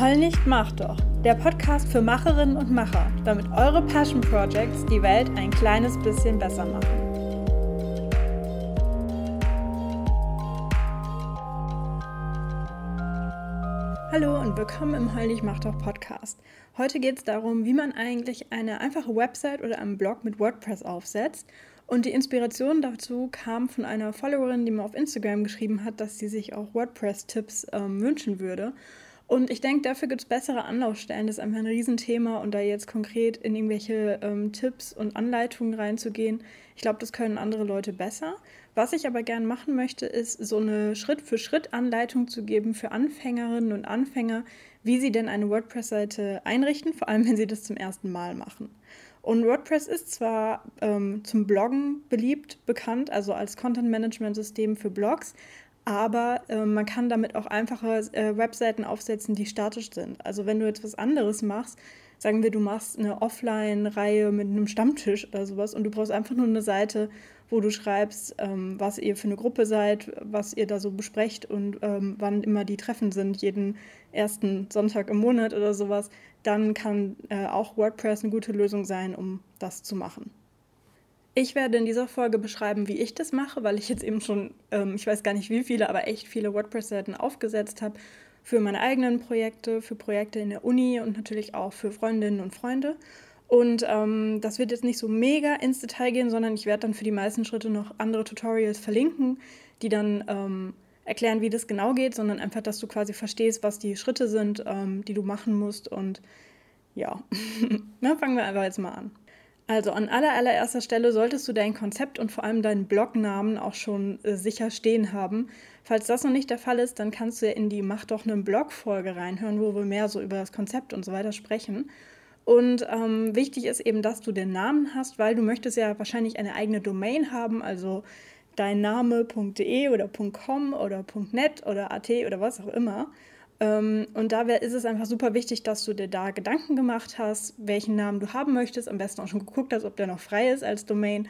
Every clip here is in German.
Heul nicht, mach doch. Der Podcast für Macherinnen und Macher, damit eure Passion Projects die Welt ein kleines bisschen besser machen. Hallo und willkommen im Heul nicht, mach doch Podcast. Heute geht es darum, wie man eigentlich eine einfache Website oder einen Blog mit WordPress aufsetzt und die Inspiration dazu kam von einer Followerin, die mir auf Instagram geschrieben hat, dass sie sich auch WordPress-Tipps ähm, wünschen würde. Und ich denke, dafür gibt es bessere Anlaufstellen. Das ist einfach ein Riesenthema und da jetzt konkret in irgendwelche ähm, Tipps und Anleitungen reinzugehen, ich glaube, das können andere Leute besser. Was ich aber gerne machen möchte, ist so eine Schritt-für-Schritt-Anleitung zu geben für Anfängerinnen und Anfänger, wie sie denn eine WordPress-Seite einrichten, vor allem wenn sie das zum ersten Mal machen. Und WordPress ist zwar ähm, zum Bloggen beliebt, bekannt, also als Content-Management-System für Blogs, aber äh, man kann damit auch einfache äh, Webseiten aufsetzen, die statisch sind. Also wenn du etwas anderes machst, sagen wir, du machst eine Offline-Reihe mit einem Stammtisch oder sowas und du brauchst einfach nur eine Seite, wo du schreibst, ähm, was ihr für eine Gruppe seid, was ihr da so besprecht und ähm, wann immer die Treffen sind, jeden ersten Sonntag im Monat oder sowas, dann kann äh, auch WordPress eine gute Lösung sein, um das zu machen. Ich werde in dieser Folge beschreiben, wie ich das mache, weil ich jetzt eben schon, ähm, ich weiß gar nicht wie viele, aber echt viele WordPress-Seiten aufgesetzt habe für meine eigenen Projekte, für Projekte in der Uni und natürlich auch für Freundinnen und Freunde. Und ähm, das wird jetzt nicht so mega ins Detail gehen, sondern ich werde dann für die meisten Schritte noch andere Tutorials verlinken, die dann ähm, erklären, wie das genau geht, sondern einfach, dass du quasi verstehst, was die Schritte sind, ähm, die du machen musst. Und ja, dann fangen wir einfach jetzt mal an. Also an aller, allererster Stelle solltest du dein Konzept und vor allem deinen Blognamen auch schon äh, sicher stehen haben. Falls das noch nicht der Fall ist, dann kannst du ja in die Mach doch eine Blog-Folge reinhören, wo wir mehr so über das Konzept und so weiter sprechen. Und ähm, wichtig ist eben, dass du den Namen hast, weil du möchtest ja wahrscheinlich eine eigene Domain haben, also deinname.de oder .com oder .net oder .at oder was auch immer. Ähm, und da ist es einfach super wichtig, dass du dir da Gedanken gemacht hast, welchen Namen du haben möchtest, am besten auch schon geguckt hast, ob der noch frei ist als Domain.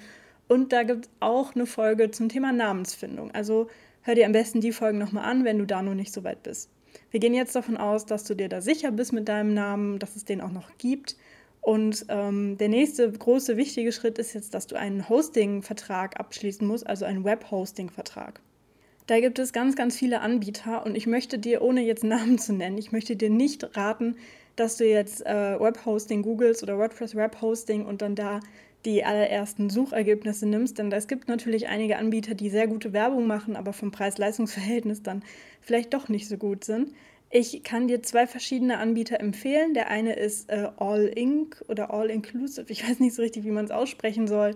Und da gibt es auch eine Folge zum Thema Namensfindung. Also hör dir am besten die Folgen nochmal an, wenn du da noch nicht so weit bist. Wir gehen jetzt davon aus, dass du dir da sicher bist mit deinem Namen, dass es den auch noch gibt. Und ähm, der nächste große wichtige Schritt ist jetzt, dass du einen Hosting-Vertrag abschließen musst, also einen Web-Hosting-Vertrag. Da gibt es ganz, ganz viele Anbieter und ich möchte dir, ohne jetzt Namen zu nennen, ich möchte dir nicht raten, dass du jetzt äh, Webhosting googelst oder WordPress Webhosting und dann da die allerersten Suchergebnisse nimmst, denn es gibt natürlich einige Anbieter, die sehr gute Werbung machen, aber vom Preis-Leistungs-Verhältnis dann vielleicht doch nicht so gut sind. Ich kann dir zwei verschiedene Anbieter empfehlen. Der eine ist äh, All Inc. oder All Inclusive. Ich weiß nicht so richtig, wie man es aussprechen soll.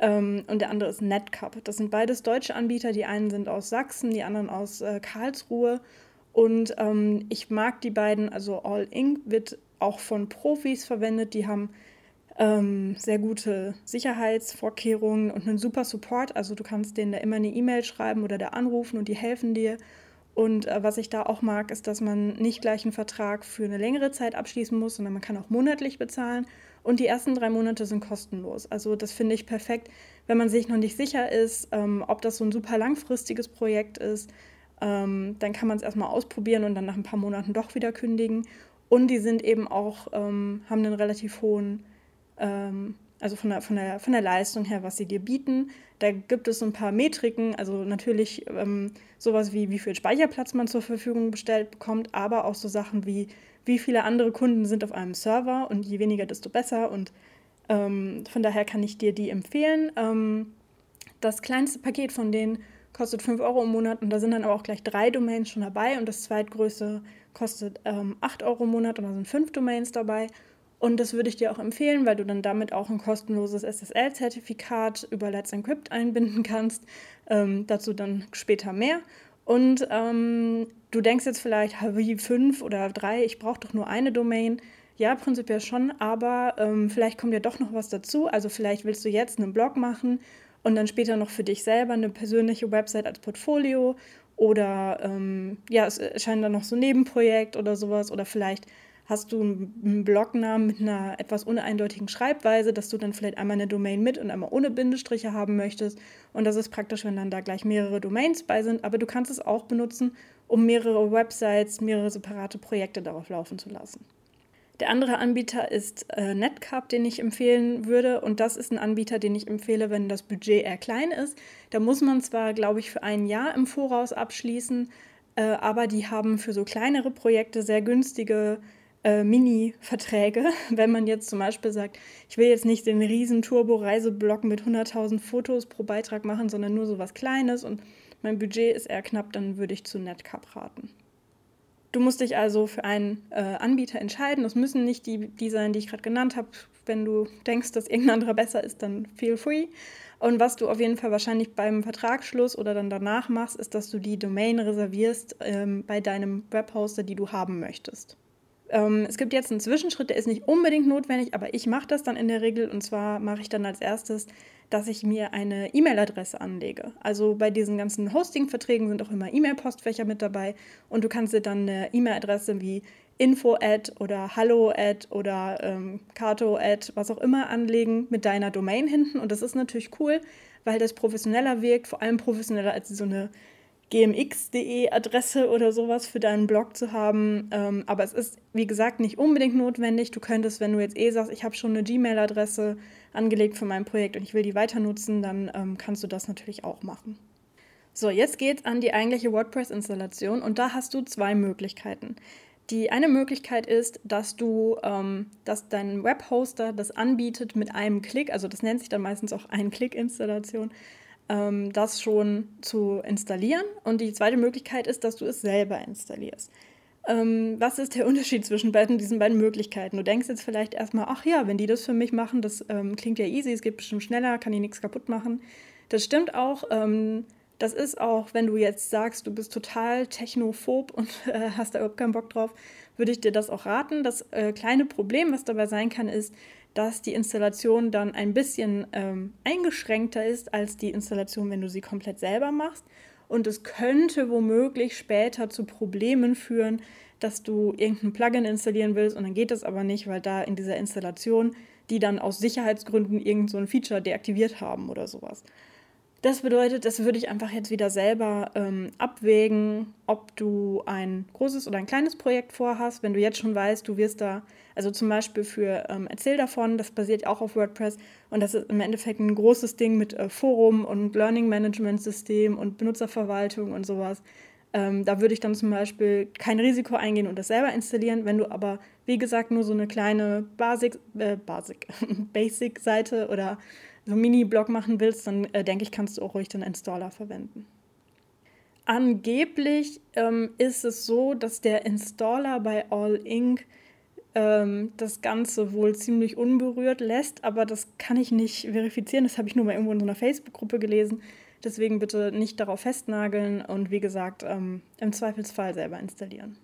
Ähm, und der andere ist Netcup. Das sind beides deutsche Anbieter. Die einen sind aus Sachsen, die anderen aus äh, Karlsruhe. Und ähm, ich mag die beiden. Also All Inc. wird auch von Profis verwendet. Die haben ähm, sehr gute Sicherheitsvorkehrungen und einen super Support. Also du kannst denen da immer eine E-Mail schreiben oder da anrufen und die helfen dir. Und äh, was ich da auch mag, ist, dass man nicht gleich einen Vertrag für eine längere Zeit abschließen muss, sondern man kann auch monatlich bezahlen. Und die ersten drei Monate sind kostenlos. Also das finde ich perfekt, wenn man sich noch nicht sicher ist, ähm, ob das so ein super langfristiges Projekt ist. Ähm, dann kann man es erstmal ausprobieren und dann nach ein paar Monaten doch wieder kündigen. Und die sind eben auch, ähm, haben einen relativ hohen, ähm, also von der, von, der, von der Leistung her, was sie dir bieten. Da gibt es so ein paar Metriken, also natürlich ähm, sowas wie, wie viel Speicherplatz man zur Verfügung gestellt bekommt, aber auch so Sachen wie, wie viele andere Kunden sind auf einem Server und je weniger, desto besser. Und ähm, von daher kann ich dir die empfehlen. Ähm, das kleinste Paket von denen kostet 5 Euro im Monat und da sind dann aber auch gleich drei Domains schon dabei und das zweitgrößte kostet ähm, 8 Euro im Monat und da sind fünf Domains dabei. Und das würde ich dir auch empfehlen, weil du dann damit auch ein kostenloses SSL-Zertifikat über Let's Encrypt einbinden kannst. Ähm, dazu dann später mehr. Und ähm, du denkst jetzt vielleicht, wie fünf oder drei, ich brauche doch nur eine Domain. Ja, prinzipiell schon, aber ähm, vielleicht kommt ja doch noch was dazu. Also vielleicht willst du jetzt einen Blog machen und dann später noch für dich selber eine persönliche Website als Portfolio oder ähm, ja, es erscheint dann noch so ein Nebenprojekt oder sowas oder vielleicht Hast du einen Blognamen mit einer etwas uneindeutigen Schreibweise, dass du dann vielleicht einmal eine Domain mit und einmal ohne Bindestriche haben möchtest. Und das ist praktisch, wenn dann da gleich mehrere Domains bei sind. Aber du kannst es auch benutzen, um mehrere Websites, mehrere separate Projekte darauf laufen zu lassen. Der andere Anbieter ist äh, Netcup, den ich empfehlen würde. Und das ist ein Anbieter, den ich empfehle, wenn das Budget eher klein ist. Da muss man zwar, glaube ich, für ein Jahr im Voraus abschließen, äh, aber die haben für so kleinere Projekte sehr günstige äh, Mini-Verträge. Wenn man jetzt zum Beispiel sagt, ich will jetzt nicht den riesen Turbo-Reiseblock mit 100.000 Fotos pro Beitrag machen, sondern nur so was Kleines und mein Budget ist eher knapp, dann würde ich zu Netcup raten. Du musst dich also für einen äh, Anbieter entscheiden. Das müssen nicht die, die sein, die ich gerade genannt habe. Wenn du denkst, dass irgendein anderer besser ist, dann feel free. Und was du auf jeden Fall wahrscheinlich beim Vertragsschluss oder dann danach machst, ist, dass du die Domain reservierst ähm, bei deinem Webhoster, die du haben möchtest. Ähm, es gibt jetzt einen Zwischenschritt, der ist nicht unbedingt notwendig, aber ich mache das dann in der Regel. Und zwar mache ich dann als erstes, dass ich mir eine E-Mail-Adresse anlege. Also bei diesen ganzen Hosting-Verträgen sind auch immer E-Mail-Postfächer mit dabei. Und du kannst dir dann eine E-Mail-Adresse wie info-ad oder hallo-ad oder ähm, kato-ad, was auch immer anlegen mit deiner Domain hinten. Und das ist natürlich cool, weil das professioneller wirkt, vor allem professioneller als so eine gmx.de Adresse oder sowas für deinen Blog zu haben. Ähm, aber es ist, wie gesagt, nicht unbedingt notwendig. Du könntest, wenn du jetzt eh sagst, ich habe schon eine Gmail-Adresse angelegt für mein Projekt und ich will die weiter nutzen, dann ähm, kannst du das natürlich auch machen. So, jetzt geht es an die eigentliche WordPress-Installation und da hast du zwei Möglichkeiten. Die eine Möglichkeit ist, dass du, ähm, dass dein Webhoster das anbietet mit einem Klick, also das nennt sich dann meistens auch Ein-Klick-Installation, ähm, das schon zu installieren. Und die zweite Möglichkeit ist, dass du es selber installierst. Ähm, was ist der Unterschied zwischen beiden, diesen beiden Möglichkeiten? Du denkst jetzt vielleicht erstmal, ach ja, wenn die das für mich machen, das ähm, klingt ja easy, es geht bestimmt schneller, kann ich nichts kaputt machen. Das stimmt auch. Ähm, das ist auch, wenn du jetzt sagst, du bist total technophob und äh, hast da überhaupt keinen Bock drauf, würde ich dir das auch raten. Das äh, kleine Problem, was dabei sein kann, ist, dass die Installation dann ein bisschen ähm, eingeschränkter ist als die Installation, wenn du sie komplett selber machst. Und es könnte womöglich später zu Problemen führen, dass du irgendein Plugin installieren willst und dann geht das aber nicht, weil da in dieser Installation die dann aus Sicherheitsgründen irgendein so Feature deaktiviert haben oder sowas. Das bedeutet, das würde ich einfach jetzt wieder selber ähm, abwägen, ob du ein großes oder ein kleines Projekt vorhast. Wenn du jetzt schon weißt, du wirst da, also zum Beispiel für ähm, Erzähl davon, das basiert auch auf WordPress und das ist im Endeffekt ein großes Ding mit äh, Forum und Learning Management System und Benutzerverwaltung und sowas. Ähm, da würde ich dann zum Beispiel kein Risiko eingehen und das selber installieren. Wenn du aber, wie gesagt, nur so eine kleine Basic, äh, Basic, Basic-Seite oder so Mini-Blog machen willst, dann äh, denke ich, kannst du auch ruhig den Installer verwenden. Angeblich ähm, ist es so, dass der Installer bei All Ink ähm, das Ganze wohl ziemlich unberührt lässt, aber das kann ich nicht verifizieren. Das habe ich nur mal irgendwo in so einer Facebook-Gruppe gelesen. Deswegen bitte nicht darauf festnageln und wie gesagt, ähm, im Zweifelsfall selber installieren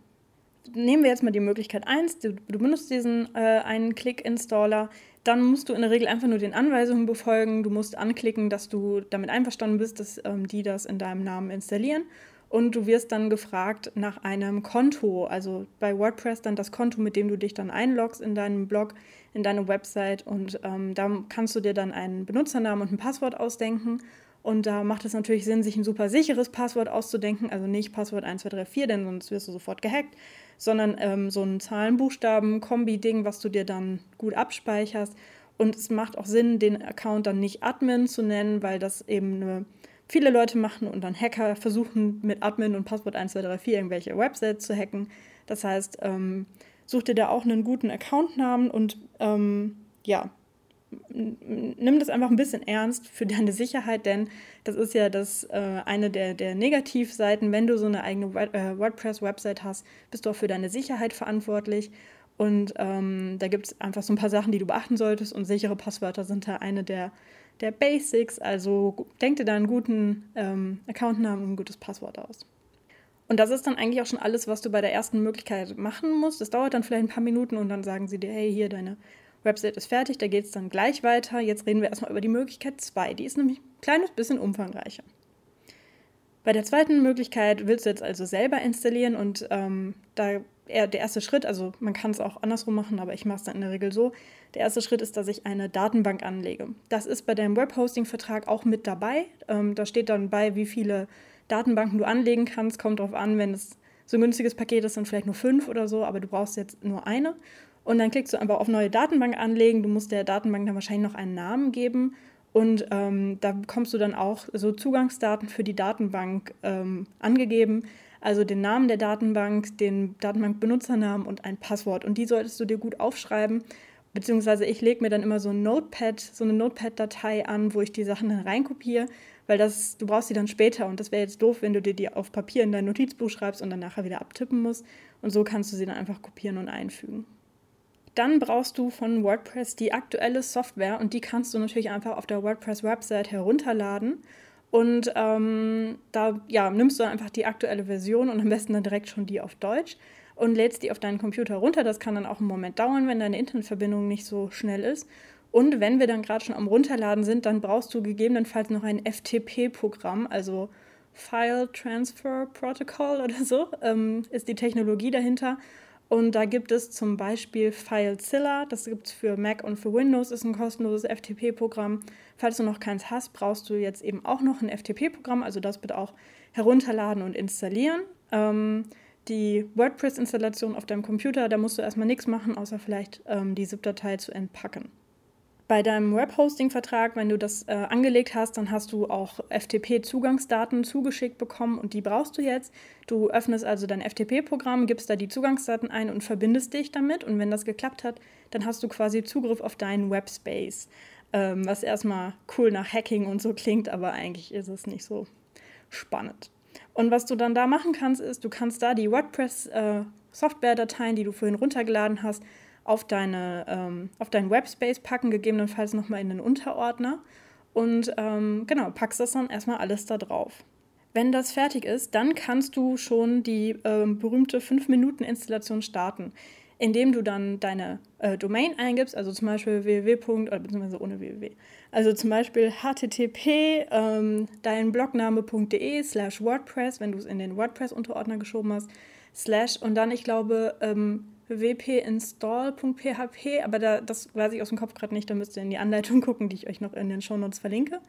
nehmen wir jetzt mal die Möglichkeit 1, du, du benutzt diesen äh, einen Click-Installer, dann musst du in der Regel einfach nur den Anweisungen befolgen. Du musst anklicken, dass du damit einverstanden bist, dass ähm, die das in deinem Namen installieren. Und du wirst dann gefragt nach einem Konto, also bei WordPress dann das Konto, mit dem du dich dann einloggst in deinem Blog, in deine Website. Und ähm, da kannst du dir dann einen Benutzernamen und ein Passwort ausdenken. Und da macht es natürlich Sinn, sich ein super sicheres Passwort auszudenken. Also nicht Passwort 1234, denn sonst wirst du sofort gehackt, sondern ähm, so ein Zahlen-Buchstaben-Kombi-Ding, was du dir dann gut abspeicherst. Und es macht auch Sinn, den Account dann nicht Admin zu nennen, weil das eben eine, viele Leute machen und dann Hacker versuchen mit Admin und Passwort 1234 irgendwelche Websites zu hacken. Das heißt, ähm, such dir da auch einen guten Accountnamen und ähm, ja, nimm das einfach ein bisschen ernst für deine Sicherheit, denn das ist ja das, äh, eine der, der Negativseiten. Wenn du so eine eigene äh, WordPress-Website hast, bist du auch für deine Sicherheit verantwortlich. Und ähm, da gibt es einfach so ein paar Sachen, die du beachten solltest. Und sichere Passwörter sind da eine der, der Basics. Also denk dir da einen guten ähm, Accountnamen und ein gutes Passwort aus. Und das ist dann eigentlich auch schon alles, was du bei der ersten Möglichkeit machen musst. Das dauert dann vielleicht ein paar Minuten und dann sagen sie dir, hey, hier deine Website ist fertig, da geht es dann gleich weiter. Jetzt reden wir erstmal über die Möglichkeit 2. Die ist nämlich ein kleines bisschen umfangreicher. Bei der zweiten Möglichkeit willst du jetzt also selber installieren und ähm, da der erste Schritt, also man kann es auch andersrum machen, aber ich mache es dann in der Regel so. Der erste Schritt ist, dass ich eine Datenbank anlege. Das ist bei deinem Webhosting-Vertrag auch mit dabei. Ähm, da steht dann bei, wie viele Datenbanken du anlegen kannst. Kommt drauf an, wenn es so ein günstiges Paket ist, dann vielleicht nur fünf oder so, aber du brauchst jetzt nur eine. Und dann klickst du einfach auf neue Datenbank anlegen. Du musst der Datenbank dann wahrscheinlich noch einen Namen geben. Und ähm, da bekommst du dann auch so Zugangsdaten für die Datenbank ähm, angegeben. Also den Namen der Datenbank, den Datenbankbenutzernamen und ein Passwort. Und die solltest du dir gut aufschreiben. Beziehungsweise ich lege mir dann immer so ein Notepad, so eine Notepad-Datei an, wo ich die Sachen dann reinkopiere, weil das, du brauchst sie dann später und das wäre jetzt doof, wenn du dir die auf Papier in dein Notizbuch schreibst und dann nachher wieder abtippen musst. Und so kannst du sie dann einfach kopieren und einfügen. Dann brauchst du von WordPress die aktuelle Software und die kannst du natürlich einfach auf der WordPress-Website herunterladen. Und ähm, da ja, nimmst du einfach die aktuelle Version und am besten dann direkt schon die auf Deutsch und lädst die auf deinen Computer runter. Das kann dann auch einen Moment dauern, wenn deine Internetverbindung nicht so schnell ist. Und wenn wir dann gerade schon am Runterladen sind, dann brauchst du gegebenenfalls noch ein FTP-Programm, also File Transfer Protocol oder so, ähm, ist die Technologie dahinter. Und da gibt es zum Beispiel FileZilla, das gibt es für Mac und für Windows, ist ein kostenloses FTP-Programm. Falls du noch keins hast, brauchst du jetzt eben auch noch ein FTP-Programm, also das bitte auch herunterladen und installieren. Ähm, die WordPress-Installation auf deinem Computer, da musst du erstmal nichts machen, außer vielleicht ähm, die ZIP-Datei zu entpacken. Bei deinem Webhosting-Vertrag, wenn du das äh, angelegt hast, dann hast du auch FTP-Zugangsdaten zugeschickt bekommen und die brauchst du jetzt. Du öffnest also dein FTP-Programm, gibst da die Zugangsdaten ein und verbindest dich damit. Und wenn das geklappt hat, dann hast du quasi Zugriff auf deinen Webspace. Ähm, was erstmal cool nach Hacking und so klingt, aber eigentlich ist es nicht so spannend. Und was du dann da machen kannst, ist, du kannst da die WordPress-Software-Dateien, äh, die du vorhin runtergeladen hast, auf, deine, ähm, auf deinen Webspace packen, gegebenenfalls nochmal in den Unterordner. Und ähm, genau, packst das dann erstmal alles da drauf. Wenn das fertig ist, dann kannst du schon die ähm, berühmte 5-Minuten-Installation starten, indem du dann deine äh, Domain eingibst, also zum Beispiel www. oder beziehungsweise ohne www. Also zum Beispiel http ähm, dein blogname.de slash WordPress, wenn du es in den WordPress-Unterordner geschoben hast, slash und dann, ich glaube, ähm, wp-install.php, aber da, das weiß ich aus dem Kopf gerade nicht, da müsst ihr in die Anleitung gucken, die ich euch noch in den Shownotes verlinke.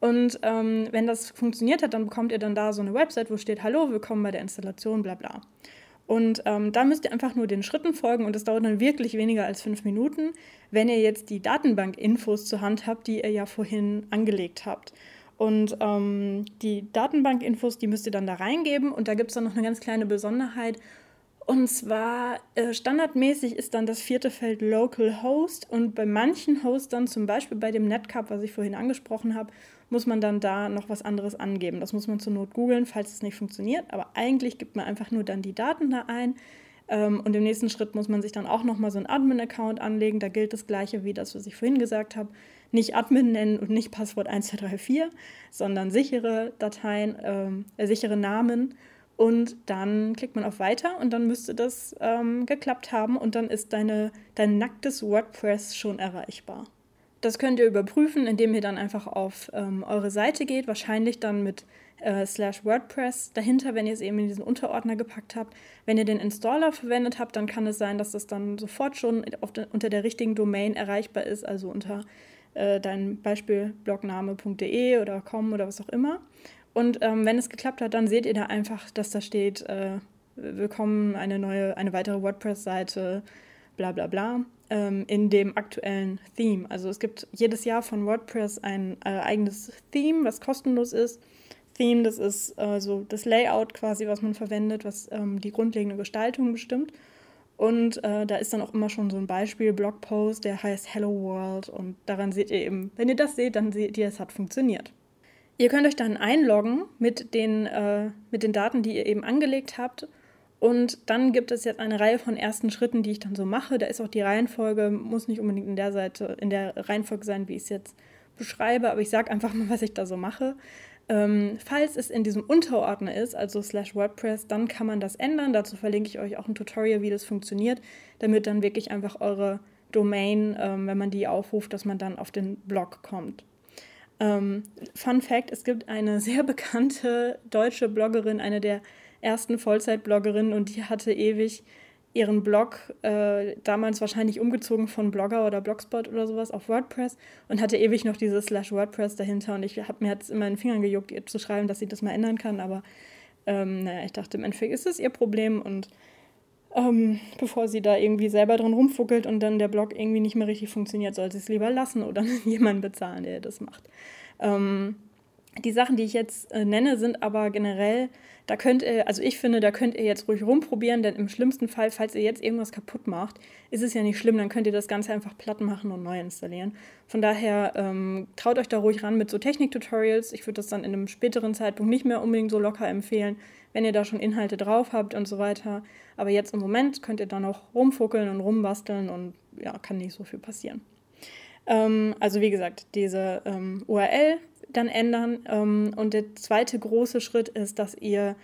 Und ähm, wenn das funktioniert hat, dann bekommt ihr dann da so eine Website, wo steht, hallo, willkommen bei der Installation, bla bla. Und ähm, da müsst ihr einfach nur den Schritten folgen und das dauert dann wirklich weniger als fünf Minuten, wenn ihr jetzt die Datenbank-Infos zur Hand habt, die ihr ja vorhin angelegt habt. Und ähm, die Datenbank-Infos, die müsst ihr dann da reingeben und da gibt es dann noch eine ganz kleine Besonderheit. Und zwar äh, standardmäßig ist dann das vierte Feld Local Host und bei manchen Hostern, zum Beispiel bei dem Netcup, was ich vorhin angesprochen habe, muss man dann da noch was anderes angeben. Das muss man zur Not googeln, falls es nicht funktioniert. Aber eigentlich gibt man einfach nur dann die Daten da ein. Ähm, und im nächsten Schritt muss man sich dann auch nochmal so einen Admin-Account anlegen. Da gilt das gleiche wie das, was ich vorhin gesagt habe. Nicht Admin nennen und nicht Passwort 1234, sondern sichere Dateien, ähm, äh, sichere Namen und dann klickt man auf Weiter und dann müsste das ähm, geklappt haben und dann ist deine, dein nacktes WordPress schon erreichbar. Das könnt ihr überprüfen, indem ihr dann einfach auf ähm, eure Seite geht, wahrscheinlich dann mit äh, slash WordPress dahinter, wenn ihr es eben in diesen Unterordner gepackt habt. Wenn ihr den Installer verwendet habt, dann kann es sein, dass das dann sofort schon de, unter der richtigen Domain erreichbar ist, also unter äh, deinem Beispiel blogname.de oder com oder was auch immer. Und ähm, wenn es geklappt hat, dann seht ihr da einfach, dass da steht, äh, willkommen eine neue, eine weitere WordPress-Seite, bla bla bla, ähm, in dem aktuellen Theme. Also es gibt jedes Jahr von WordPress ein äh, eigenes Theme, was kostenlos ist. Theme, das ist äh, so das Layout quasi, was man verwendet, was ähm, die grundlegende Gestaltung bestimmt. Und äh, da ist dann auch immer schon so ein Beispiel Blogpost, der heißt Hello World. Und daran seht ihr eben, wenn ihr das seht, dann seht ihr, es hat funktioniert. Ihr könnt euch dann einloggen mit den, äh, mit den Daten, die ihr eben angelegt habt. Und dann gibt es jetzt eine Reihe von ersten Schritten, die ich dann so mache. Da ist auch die Reihenfolge, muss nicht unbedingt in der Seite, in der Reihenfolge sein, wie ich es jetzt beschreibe, aber ich sage einfach mal, was ich da so mache. Ähm, falls es in diesem Unterordner ist, also slash WordPress, dann kann man das ändern. Dazu verlinke ich euch auch ein Tutorial, wie das funktioniert, damit dann wirklich einfach eure Domain, ähm, wenn man die aufruft, dass man dann auf den Blog kommt. Ähm, Fun Fact: Es gibt eine sehr bekannte deutsche Bloggerin, eine der ersten Vollzeit-Bloggerinnen, und die hatte ewig ihren Blog äh, damals wahrscheinlich umgezogen von Blogger oder Blogspot oder sowas auf WordPress und hatte ewig noch dieses Slash WordPress dahinter. Und ich habe mir jetzt immer in den Fingern gejuckt, ihr zu schreiben, dass sie das mal ändern kann, aber ähm, naja, ich dachte, im Endeffekt ist es ihr Problem und ähm, bevor sie da irgendwie selber drin rumfuckelt und dann der Blog irgendwie nicht mehr richtig funktioniert, soll sie es lieber lassen oder jemanden bezahlen, der das macht. Ähm, die Sachen, die ich jetzt äh, nenne, sind aber generell, da könnt ihr, also ich finde, da könnt ihr jetzt ruhig rumprobieren, denn im schlimmsten Fall, falls ihr jetzt irgendwas kaputt macht, ist es ja nicht schlimm, dann könnt ihr das Ganze einfach platt machen und neu installieren. Von daher ähm, traut euch da ruhig ran mit so Technik-Tutorials. Ich würde das dann in einem späteren Zeitpunkt nicht mehr unbedingt so locker empfehlen, wenn ihr da schon Inhalte drauf habt und so weiter. Aber jetzt im Moment könnt ihr da noch rumfuckeln und rumbasteln und ja, kann nicht so viel passieren. Ähm, also wie gesagt, diese ähm, URL dann ändern. Ähm, und der zweite große Schritt ist, dass ihr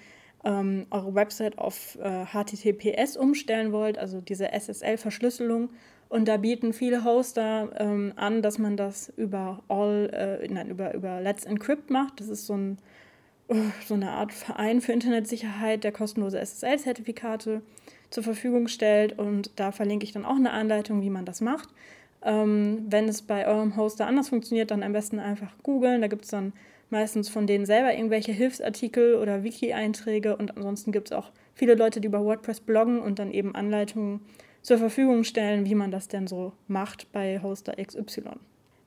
ähm, eure Website auf äh, HTTPS umstellen wollt, also diese SSL-Verschlüsselung. Und da bieten viele Hoster ähm, an, dass man das über All, äh, nein, über, über Let's Encrypt macht. Das ist so, ein, so eine Art Verein für Internetsicherheit, der kostenlose SSL-Zertifikate zur Verfügung stellt. Und da verlinke ich dann auch eine Anleitung, wie man das macht. Ähm, wenn es bei eurem Hoster anders funktioniert, dann am besten einfach googeln. Da gibt es dann meistens von denen selber irgendwelche Hilfsartikel oder Wiki-Einträge und ansonsten gibt es auch viele Leute, die über WordPress bloggen und dann eben Anleitungen zur Verfügung stellen, wie man das denn so macht bei Hoster XY.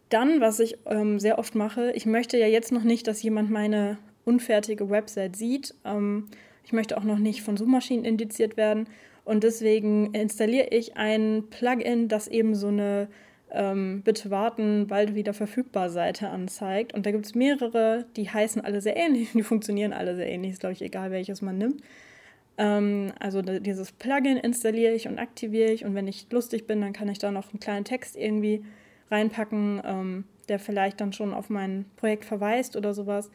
Dann, was ich ähm, sehr oft mache, ich möchte ja jetzt noch nicht, dass jemand meine unfertige Website sieht. Ähm, ich möchte auch noch nicht von Suchmaschinen indiziert werden und deswegen installiere ich ein Plugin, das eben so eine ähm, bitte warten, bald wieder verfügbar Seite anzeigt. Und da gibt es mehrere, die heißen alle sehr ähnlich, die funktionieren alle sehr ähnlich, ist glaube ich egal, welches man nimmt. Ähm, also dieses Plugin installiere ich und aktiviere ich und wenn ich lustig bin, dann kann ich da noch einen kleinen Text irgendwie reinpacken, ähm, der vielleicht dann schon auf mein Projekt verweist oder sowas.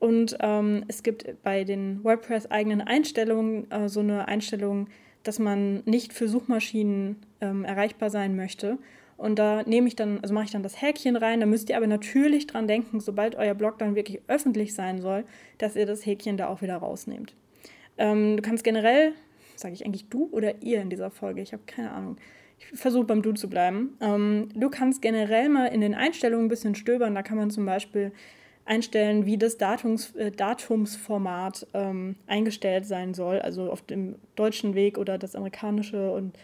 Und ähm, es gibt bei den WordPress-eigenen Einstellungen äh, so eine Einstellung, dass man nicht für Suchmaschinen ähm, erreichbar sein möchte. Und da nehme ich dann, also mache ich dann das Häkchen rein. Da müsst ihr aber natürlich dran denken, sobald euer Blog dann wirklich öffentlich sein soll, dass ihr das Häkchen da auch wieder rausnehmt. Ähm, du kannst generell, sage ich eigentlich du oder ihr in dieser Folge, ich habe keine Ahnung. Ich versuche beim Du zu bleiben. Ähm, du kannst generell mal in den Einstellungen ein bisschen stöbern. Da kann man zum Beispiel einstellen, wie das Datums, äh, Datumsformat ähm, eingestellt sein soll, also auf dem deutschen Weg oder das amerikanische. Und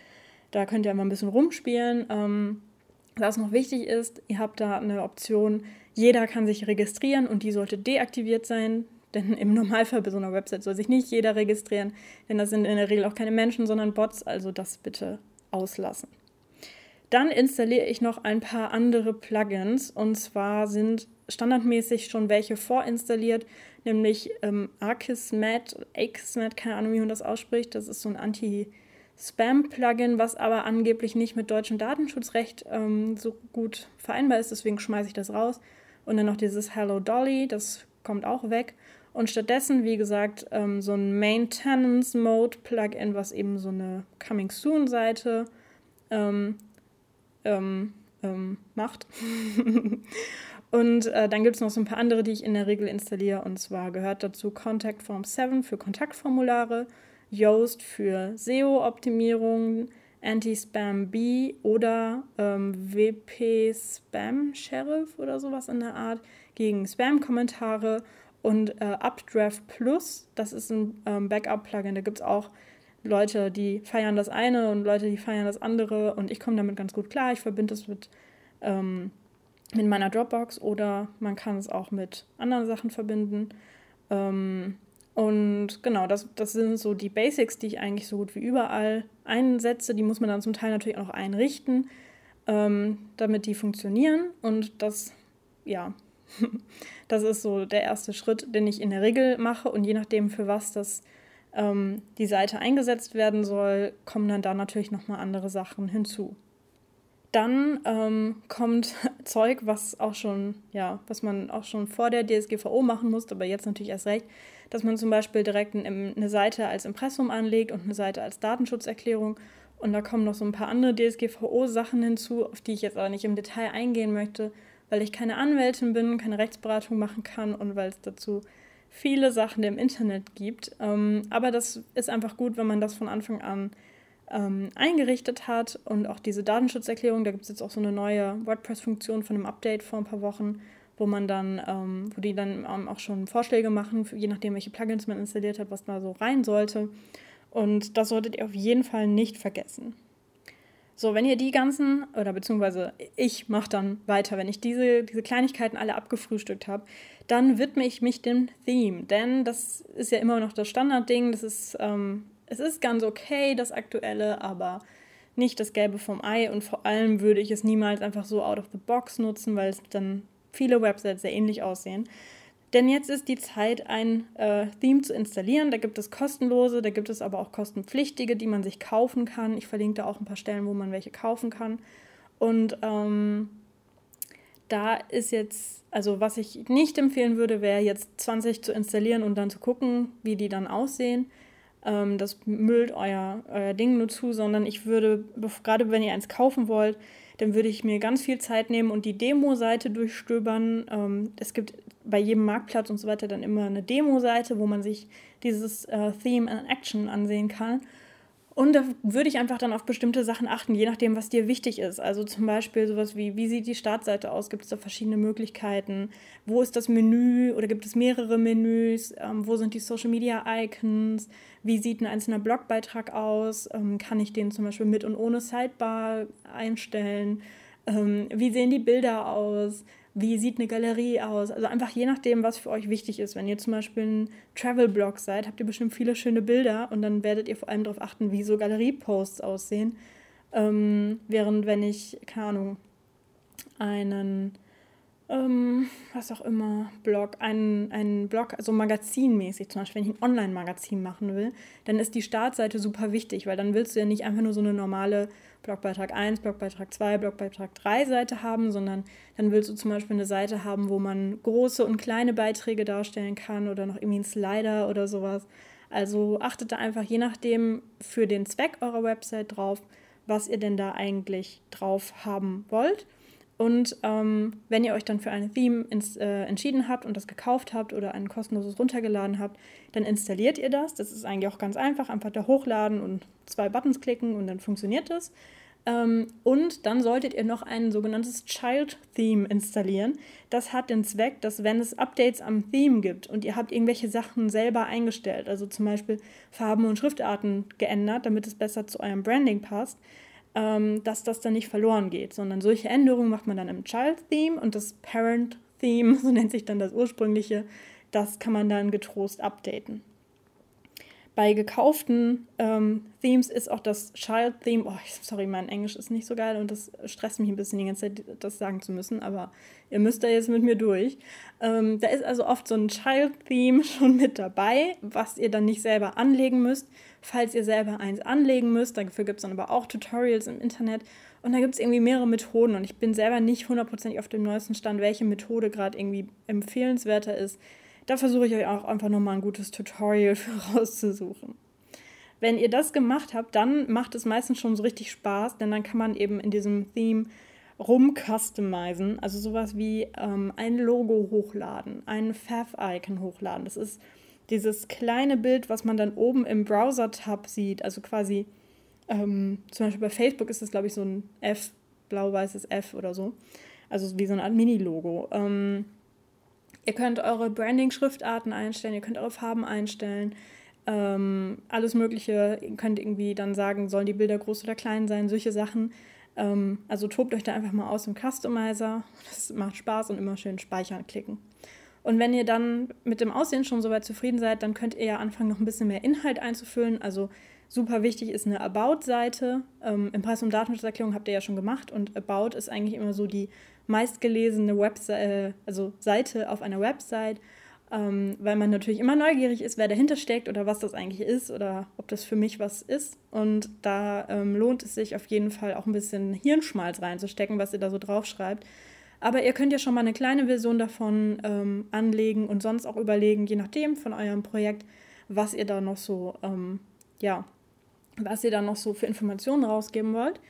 da könnt ihr mal ein bisschen rumspielen. Ähm, was noch wichtig ist, ihr habt da eine Option, jeder kann sich registrieren und die sollte deaktiviert sein. Denn im Normalfall bei so einer Website soll sich nicht jeder registrieren, denn das sind in der Regel auch keine Menschen, sondern Bots, also das bitte auslassen. Dann installiere ich noch ein paar andere Plugins und zwar sind standardmäßig schon welche vorinstalliert, nämlich ähm, Archismat, Akismat, keine Ahnung, wie man das ausspricht. Das ist so ein Anti- Spam-Plugin, was aber angeblich nicht mit deutschem Datenschutzrecht ähm, so gut vereinbar ist. Deswegen schmeiße ich das raus. Und dann noch dieses Hello Dolly, das kommt auch weg. Und stattdessen, wie gesagt, ähm, so ein Maintenance Mode Plugin, was eben so eine Coming Soon Seite ähm, ähm, ähm macht. und äh, dann gibt es noch so ein paar andere, die ich in der Regel installiere. Und zwar gehört dazu Contact Form 7 für Kontaktformulare. Yoast für SEO-Optimierung, Anti-Spam B oder ähm, WP Spam Sheriff oder sowas in der Art gegen Spam-Kommentare und äh, Updraft Plus, das ist ein ähm, Backup-Plugin, da gibt es auch Leute, die feiern das eine und Leute, die feiern das andere und ich komme damit ganz gut klar. Ich verbinde es mit, ähm, mit meiner Dropbox oder man kann es auch mit anderen Sachen verbinden. Ähm, und genau, das, das sind so die Basics, die ich eigentlich so gut wie überall einsetze. Die muss man dann zum Teil natürlich auch einrichten, ähm, damit die funktionieren. Und das, ja, das ist so der erste Schritt, den ich in der Regel mache. Und je nachdem, für was das ähm, die Seite eingesetzt werden soll, kommen dann da natürlich nochmal andere Sachen hinzu. Dann ähm, kommt Zeug, was auch schon, ja, was man auch schon vor der DSGVO machen musste, aber jetzt natürlich erst recht dass man zum Beispiel direkt eine Seite als Impressum anlegt und eine Seite als Datenschutzerklärung. Und da kommen noch so ein paar andere DSGVO-Sachen hinzu, auf die ich jetzt aber nicht im Detail eingehen möchte, weil ich keine Anwältin bin, keine Rechtsberatung machen kann und weil es dazu viele Sachen im Internet gibt. Ähm, aber das ist einfach gut, wenn man das von Anfang an ähm, eingerichtet hat und auch diese Datenschutzerklärung. Da gibt es jetzt auch so eine neue WordPress-Funktion von einem Update vor ein paar Wochen, wo man dann, ähm, wo die dann ähm, auch schon Vorschläge machen, für, je nachdem, welche Plugins man installiert hat, was da so rein sollte. Und das solltet ihr auf jeden Fall nicht vergessen. So, wenn ihr die ganzen, oder beziehungsweise ich mache dann weiter, wenn ich diese, diese Kleinigkeiten alle abgefrühstückt habe, dann widme ich mich dem Theme. Denn das ist ja immer noch das Standardding. Das ist, ähm, es ist ganz okay, das aktuelle, aber nicht das Gelbe vom Ei. Und vor allem würde ich es niemals einfach so out of the box nutzen, weil es dann viele Websites sehr ähnlich aussehen. Denn jetzt ist die Zeit, ein äh, Theme zu installieren. Da gibt es kostenlose, da gibt es aber auch kostenpflichtige, die man sich kaufen kann. Ich verlinke da auch ein paar Stellen, wo man welche kaufen kann. Und ähm, da ist jetzt, also was ich nicht empfehlen würde, wäre jetzt 20 zu installieren und dann zu gucken, wie die dann aussehen. Ähm, das müllt euer, euer Ding nur zu, sondern ich würde, gerade wenn ihr eins kaufen wollt, dann würde ich mir ganz viel Zeit nehmen und die Demo-Seite durchstöbern. Ähm, es gibt bei jedem Marktplatz und so weiter dann immer eine Demo-Seite, wo man sich dieses äh, Theme in Action ansehen kann. Und da würde ich einfach dann auf bestimmte Sachen achten, je nachdem, was dir wichtig ist. Also zum Beispiel sowas wie, wie sieht die Startseite aus? Gibt es da verschiedene Möglichkeiten? Wo ist das Menü oder gibt es mehrere Menüs? Ähm, wo sind die Social Media Icons? Wie sieht ein einzelner Blogbeitrag aus? Ähm, kann ich den zum Beispiel mit und ohne Sidebar einstellen? Ähm, wie sehen die Bilder aus? Wie sieht eine Galerie aus. Also einfach je nachdem, was für euch wichtig ist. Wenn ihr zum Beispiel ein Travel-Blog seid, habt ihr bestimmt viele schöne Bilder und dann werdet ihr vor allem darauf achten, wie so Galerie-Posts aussehen. Ähm, während wenn ich, keine Ahnung, einen ähm, was auch immer, Blog, ein, ein Blog, also magazinmäßig zum Beispiel, wenn ich ein Online-Magazin machen will, dann ist die Startseite super wichtig, weil dann willst du ja nicht einfach nur so eine normale Blogbeitrag 1, Blogbeitrag 2, Blogbeitrag 3 Seite haben, sondern dann willst du zum Beispiel eine Seite haben, wo man große und kleine Beiträge darstellen kann oder noch irgendwie einen Slider oder sowas. Also achtet da einfach je nachdem für den Zweck eurer Website drauf, was ihr denn da eigentlich drauf haben wollt. Und ähm, wenn ihr euch dann für ein Theme ins, äh, entschieden habt und das gekauft habt oder ein kostenloses runtergeladen habt, dann installiert ihr das. Das ist eigentlich auch ganz einfach. Einfach da hochladen und zwei Buttons klicken und dann funktioniert das. Ähm, und dann solltet ihr noch ein sogenanntes Child Theme installieren. Das hat den Zweck, dass wenn es Updates am Theme gibt und ihr habt irgendwelche Sachen selber eingestellt, also zum Beispiel Farben und Schriftarten geändert, damit es besser zu eurem Branding passt, dass das dann nicht verloren geht, sondern solche Änderungen macht man dann im Child-Theme und das Parent-Theme, so nennt sich dann das ursprüngliche, das kann man dann getrost updaten. Bei gekauften ähm, Themes ist auch das Child-Theme, oh, sorry, mein Englisch ist nicht so geil und das stresst mich ein bisschen die ganze Zeit, das sagen zu müssen, aber ihr müsst da jetzt mit mir durch. Ähm, da ist also oft so ein Child-Theme schon mit dabei, was ihr dann nicht selber anlegen müsst. Falls ihr selber eins anlegen müsst, dafür gibt es dann aber auch Tutorials im Internet und da gibt es irgendwie mehrere Methoden und ich bin selber nicht hundertprozentig auf dem neuesten Stand, welche Methode gerade irgendwie empfehlenswerter ist. Da versuche ich euch auch einfach nochmal ein gutes Tutorial für rauszusuchen. Wenn ihr das gemacht habt, dann macht es meistens schon so richtig Spaß, denn dann kann man eben in diesem Theme rumcustomizen, also sowas wie ähm, ein Logo hochladen, ein Fav-Icon hochladen. Das ist dieses kleine Bild, was man dann oben im Browser-Tab sieht, also quasi ähm, zum Beispiel bei Facebook ist das, glaube ich, so ein F, blau-weißes F oder so. Also wie so eine Art Mini-Logo. Ähm, Ihr könnt eure Branding-Schriftarten einstellen, ihr könnt eure Farben einstellen, ähm, alles Mögliche. Ihr könnt irgendwie dann sagen, sollen die Bilder groß oder klein sein, solche Sachen. Ähm, also tobt euch da einfach mal aus im Customizer. Das macht Spaß und immer schön speichern klicken. Und wenn ihr dann mit dem Aussehen schon soweit zufrieden seid, dann könnt ihr ja anfangen, noch ein bisschen mehr Inhalt einzufüllen. Also super wichtig ist eine About-Seite. Ähm, Impressum Datenschutzerklärung habt ihr ja schon gemacht und About ist eigentlich immer so die meistgelesene Website, äh, also Seite auf einer Website, ähm, weil man natürlich immer neugierig ist, wer dahinter steckt oder was das eigentlich ist oder ob das für mich was ist. Und da ähm, lohnt es sich auf jeden Fall auch ein bisschen Hirnschmalz reinzustecken, was ihr da so draufschreibt. Aber ihr könnt ja schon mal eine kleine Version davon ähm, anlegen und sonst auch überlegen, je nachdem von eurem Projekt, was ihr da noch so, ähm, ja, was ihr da noch so für Informationen rausgeben wollt.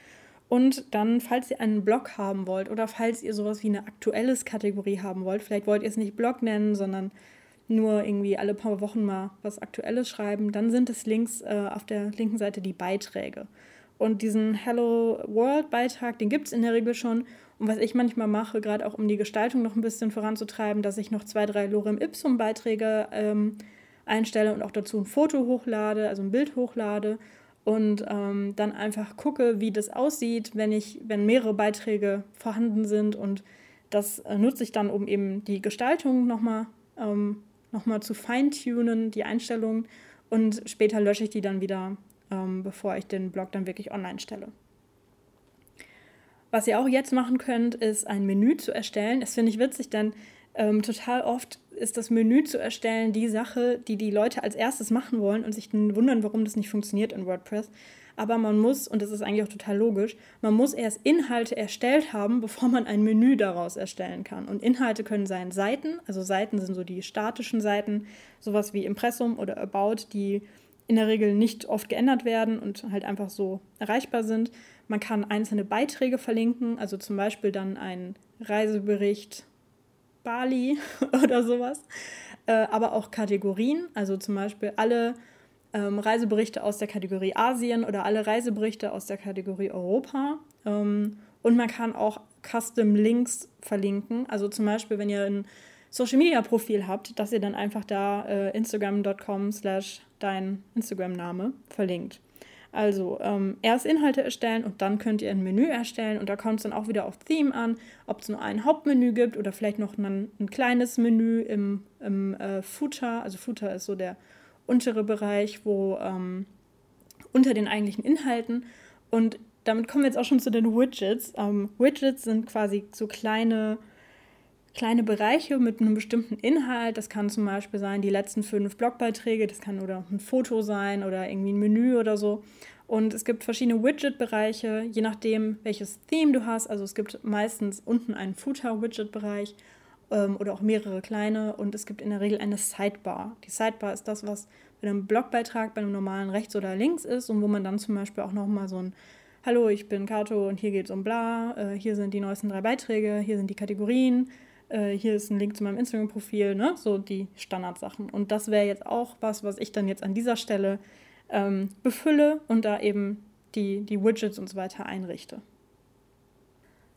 Und dann, falls ihr einen Blog haben wollt oder falls ihr sowas wie eine aktuelles Kategorie haben wollt, vielleicht wollt ihr es nicht Blog nennen, sondern nur irgendwie alle paar Wochen mal was Aktuelles schreiben, dann sind es links äh, auf der linken Seite die Beiträge. Und diesen Hello World Beitrag, den gibt es in der Regel schon. Und was ich manchmal mache, gerade auch um die Gestaltung noch ein bisschen voranzutreiben, dass ich noch zwei, drei Lorem Ipsum Beiträge ähm, einstelle und auch dazu ein Foto hochlade, also ein Bild hochlade und ähm, dann einfach gucke, wie das aussieht, wenn ich, wenn mehrere Beiträge vorhanden sind und das äh, nutze ich dann, um eben die Gestaltung nochmal ähm, noch zu feintunen, die Einstellungen und später lösche ich die dann wieder ähm, bevor ich den Blog dann wirklich online stelle. Was ihr auch jetzt machen könnt, ist ein Menü zu erstellen. Das finde ich witzig, denn ähm, total oft ist das Menü zu erstellen die Sache, die die Leute als erstes machen wollen und sich dann wundern, warum das nicht funktioniert in WordPress. Aber man muss, und das ist eigentlich auch total logisch, man muss erst Inhalte erstellt haben, bevor man ein Menü daraus erstellen kann. Und Inhalte können sein Seiten, also Seiten sind so die statischen Seiten, sowas wie Impressum oder About, die in der Regel nicht oft geändert werden und halt einfach so erreichbar sind. Man kann einzelne Beiträge verlinken, also zum Beispiel dann einen Reisebericht Bali oder sowas, äh, aber auch Kategorien, also zum Beispiel alle ähm, Reiseberichte aus der Kategorie Asien oder alle Reiseberichte aus der Kategorie Europa. Ähm, und man kann auch Custom Links verlinken, also zum Beispiel, wenn ihr ein Social Media Profil habt, dass ihr dann einfach da äh, instagram.com slash dein Instagram-Name verlinkt. Also ähm, erst Inhalte erstellen und dann könnt ihr ein Menü erstellen und da kommt es dann auch wieder auf Theme an, ob es nur ein Hauptmenü gibt oder vielleicht noch ein, ein kleines Menü im, im äh, Footer. Also Footer ist so der untere Bereich, wo ähm, unter den eigentlichen Inhalten und damit kommen wir jetzt auch schon zu den Widgets. Ähm, Widgets sind quasi so kleine kleine Bereiche mit einem bestimmten Inhalt. Das kann zum Beispiel sein, die letzten fünf Blogbeiträge, das kann oder ein Foto sein oder irgendwie ein Menü oder so. Und es gibt verschiedene Widget-Bereiche, je nachdem, welches Theme du hast. Also es gibt meistens unten einen Footer-Widget-Bereich ähm, oder auch mehrere kleine. Und es gibt in der Regel eine Sidebar. Die Sidebar ist das, was bei einem Blogbeitrag bei einem normalen rechts oder links ist und wo man dann zum Beispiel auch nochmal so ein Hallo, ich bin Kato und hier geht es um bla, äh, hier sind die neuesten drei Beiträge, hier sind die Kategorien, äh, hier ist ein Link zu meinem Instagram-Profil, ne? so die Standardsachen. Und das wäre jetzt auch was, was ich dann jetzt an dieser Stelle ähm, befülle und da eben die, die Widgets und so weiter einrichte.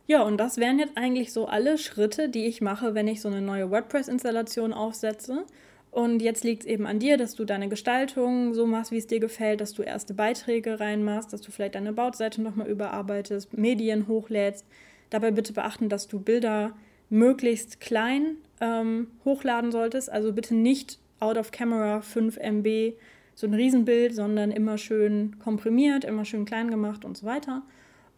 Ja, und das wären jetzt eigentlich so alle Schritte, die ich mache, wenn ich so eine neue WordPress-Installation aufsetze. Und jetzt liegt es eben an dir, dass du deine Gestaltung so machst, wie es dir gefällt, dass du erste Beiträge reinmachst, dass du vielleicht deine Bautseite nochmal überarbeitest, Medien hochlädst. Dabei bitte beachten, dass du Bilder möglichst klein ähm, hochladen solltest. Also bitte nicht out of camera 5 MB, so ein Riesenbild, sondern immer schön komprimiert, immer schön klein gemacht und so weiter.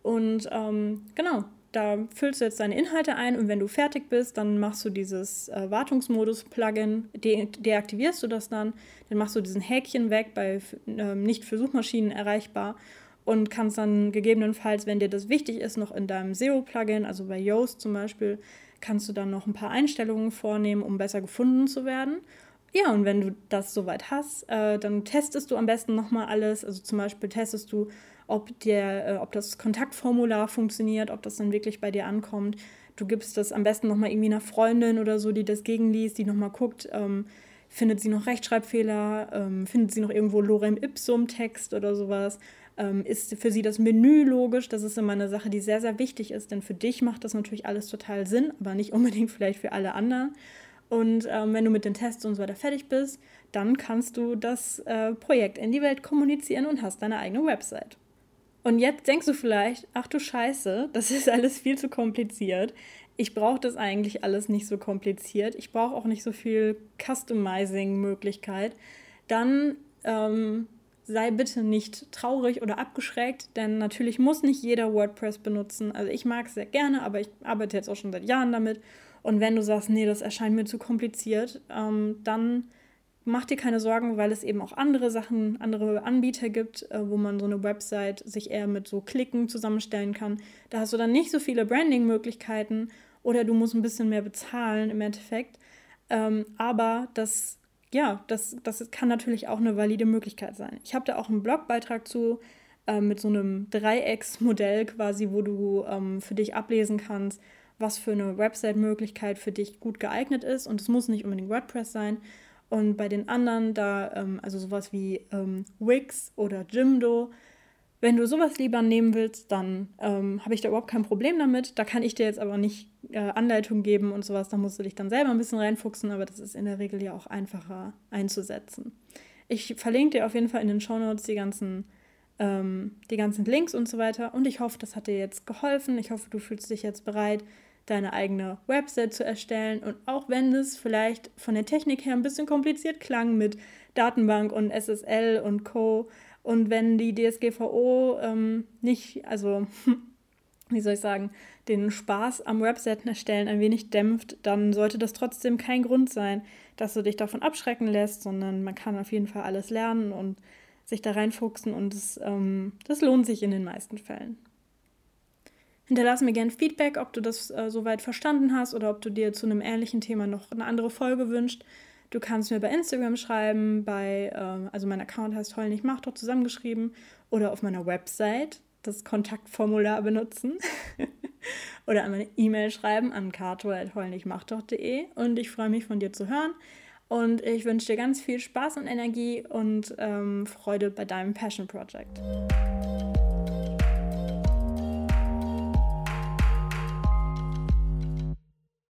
Und ähm, genau, da füllst du jetzt deine Inhalte ein und wenn du fertig bist, dann machst du dieses äh, Wartungsmodus-Plugin, de deaktivierst du das dann, dann machst du diesen Häkchen weg bei äh, nicht für Suchmaschinen erreichbar und kannst dann gegebenenfalls, wenn dir das wichtig ist, noch in deinem SEO-Plugin, also bei Yoast zum Beispiel, kannst du dann noch ein paar Einstellungen vornehmen, um besser gefunden zu werden. Ja, und wenn du das soweit hast, äh, dann testest du am besten nochmal alles. Also zum Beispiel testest du, ob, der, äh, ob das Kontaktformular funktioniert, ob das dann wirklich bei dir ankommt. Du gibst das am besten nochmal irgendwie einer Freundin oder so, die das gegenliest, die nochmal guckt, ähm, findet sie noch Rechtschreibfehler, ähm, findet sie noch irgendwo Lorem Ipsum Text oder sowas ähm, ist für sie das Menü logisch? Das ist immer eine Sache, die sehr, sehr wichtig ist, denn für dich macht das natürlich alles total Sinn, aber nicht unbedingt vielleicht für alle anderen. Und ähm, wenn du mit den Tests und so weiter fertig bist, dann kannst du das äh, Projekt in die Welt kommunizieren und hast deine eigene Website. Und jetzt denkst du vielleicht, ach du Scheiße, das ist alles viel zu kompliziert. Ich brauche das eigentlich alles nicht so kompliziert. Ich brauche auch nicht so viel Customizing-Möglichkeit. Dann ähm, sei bitte nicht traurig oder abgeschreckt, denn natürlich muss nicht jeder WordPress benutzen. Also ich mag es sehr gerne, aber ich arbeite jetzt auch schon seit Jahren damit. Und wenn du sagst, nee, das erscheint mir zu kompliziert, ähm, dann mach dir keine Sorgen, weil es eben auch andere Sachen, andere Anbieter gibt, äh, wo man so eine Website sich eher mit so Klicken zusammenstellen kann. Da hast du dann nicht so viele Branding-Möglichkeiten oder du musst ein bisschen mehr bezahlen im Endeffekt. Ähm, aber das ja, das, das kann natürlich auch eine valide Möglichkeit sein. Ich habe da auch einen Blogbeitrag zu äh, mit so einem Dreiecksmodell quasi, wo du ähm, für dich ablesen kannst, was für eine Website-Möglichkeit für dich gut geeignet ist. Und es muss nicht unbedingt WordPress sein. Und bei den anderen, da, ähm, also sowas wie ähm, Wix oder Jimdo, wenn du sowas lieber nehmen willst, dann ähm, habe ich da überhaupt kein Problem damit. Da kann ich dir jetzt aber nicht äh, Anleitung geben und sowas. Da musst du dich dann selber ein bisschen reinfuchsen, aber das ist in der Regel ja auch einfacher einzusetzen. Ich verlinke dir auf jeden Fall in den Show Notes die ganzen, ähm, die ganzen Links und so weiter. Und ich hoffe, das hat dir jetzt geholfen. Ich hoffe, du fühlst dich jetzt bereit, deine eigene Website zu erstellen. Und auch wenn es vielleicht von der Technik her ein bisschen kompliziert klang mit Datenbank und SSL und Co., und wenn die DSGVO ähm, nicht, also wie soll ich sagen, den Spaß am Webseiten erstellen ein wenig dämpft, dann sollte das trotzdem kein Grund sein, dass du dich davon abschrecken lässt, sondern man kann auf jeden Fall alles lernen und sich da reinfuchsen und das, ähm, das lohnt sich in den meisten Fällen. Hinterlass mir gerne Feedback, ob du das äh, soweit verstanden hast oder ob du dir zu einem ähnlichen Thema noch eine andere Folge wünschst. Du kannst mir bei Instagram schreiben, bei, äh, also mein Account heißt Heul nicht Macht, zusammengeschrieben, oder auf meiner Website das Kontaktformular benutzen oder an meine E-Mail schreiben an kato.heulnichtmacht.de und ich freue mich von dir zu hören und ich wünsche dir ganz viel Spaß und Energie und ähm, Freude bei deinem Passion Project.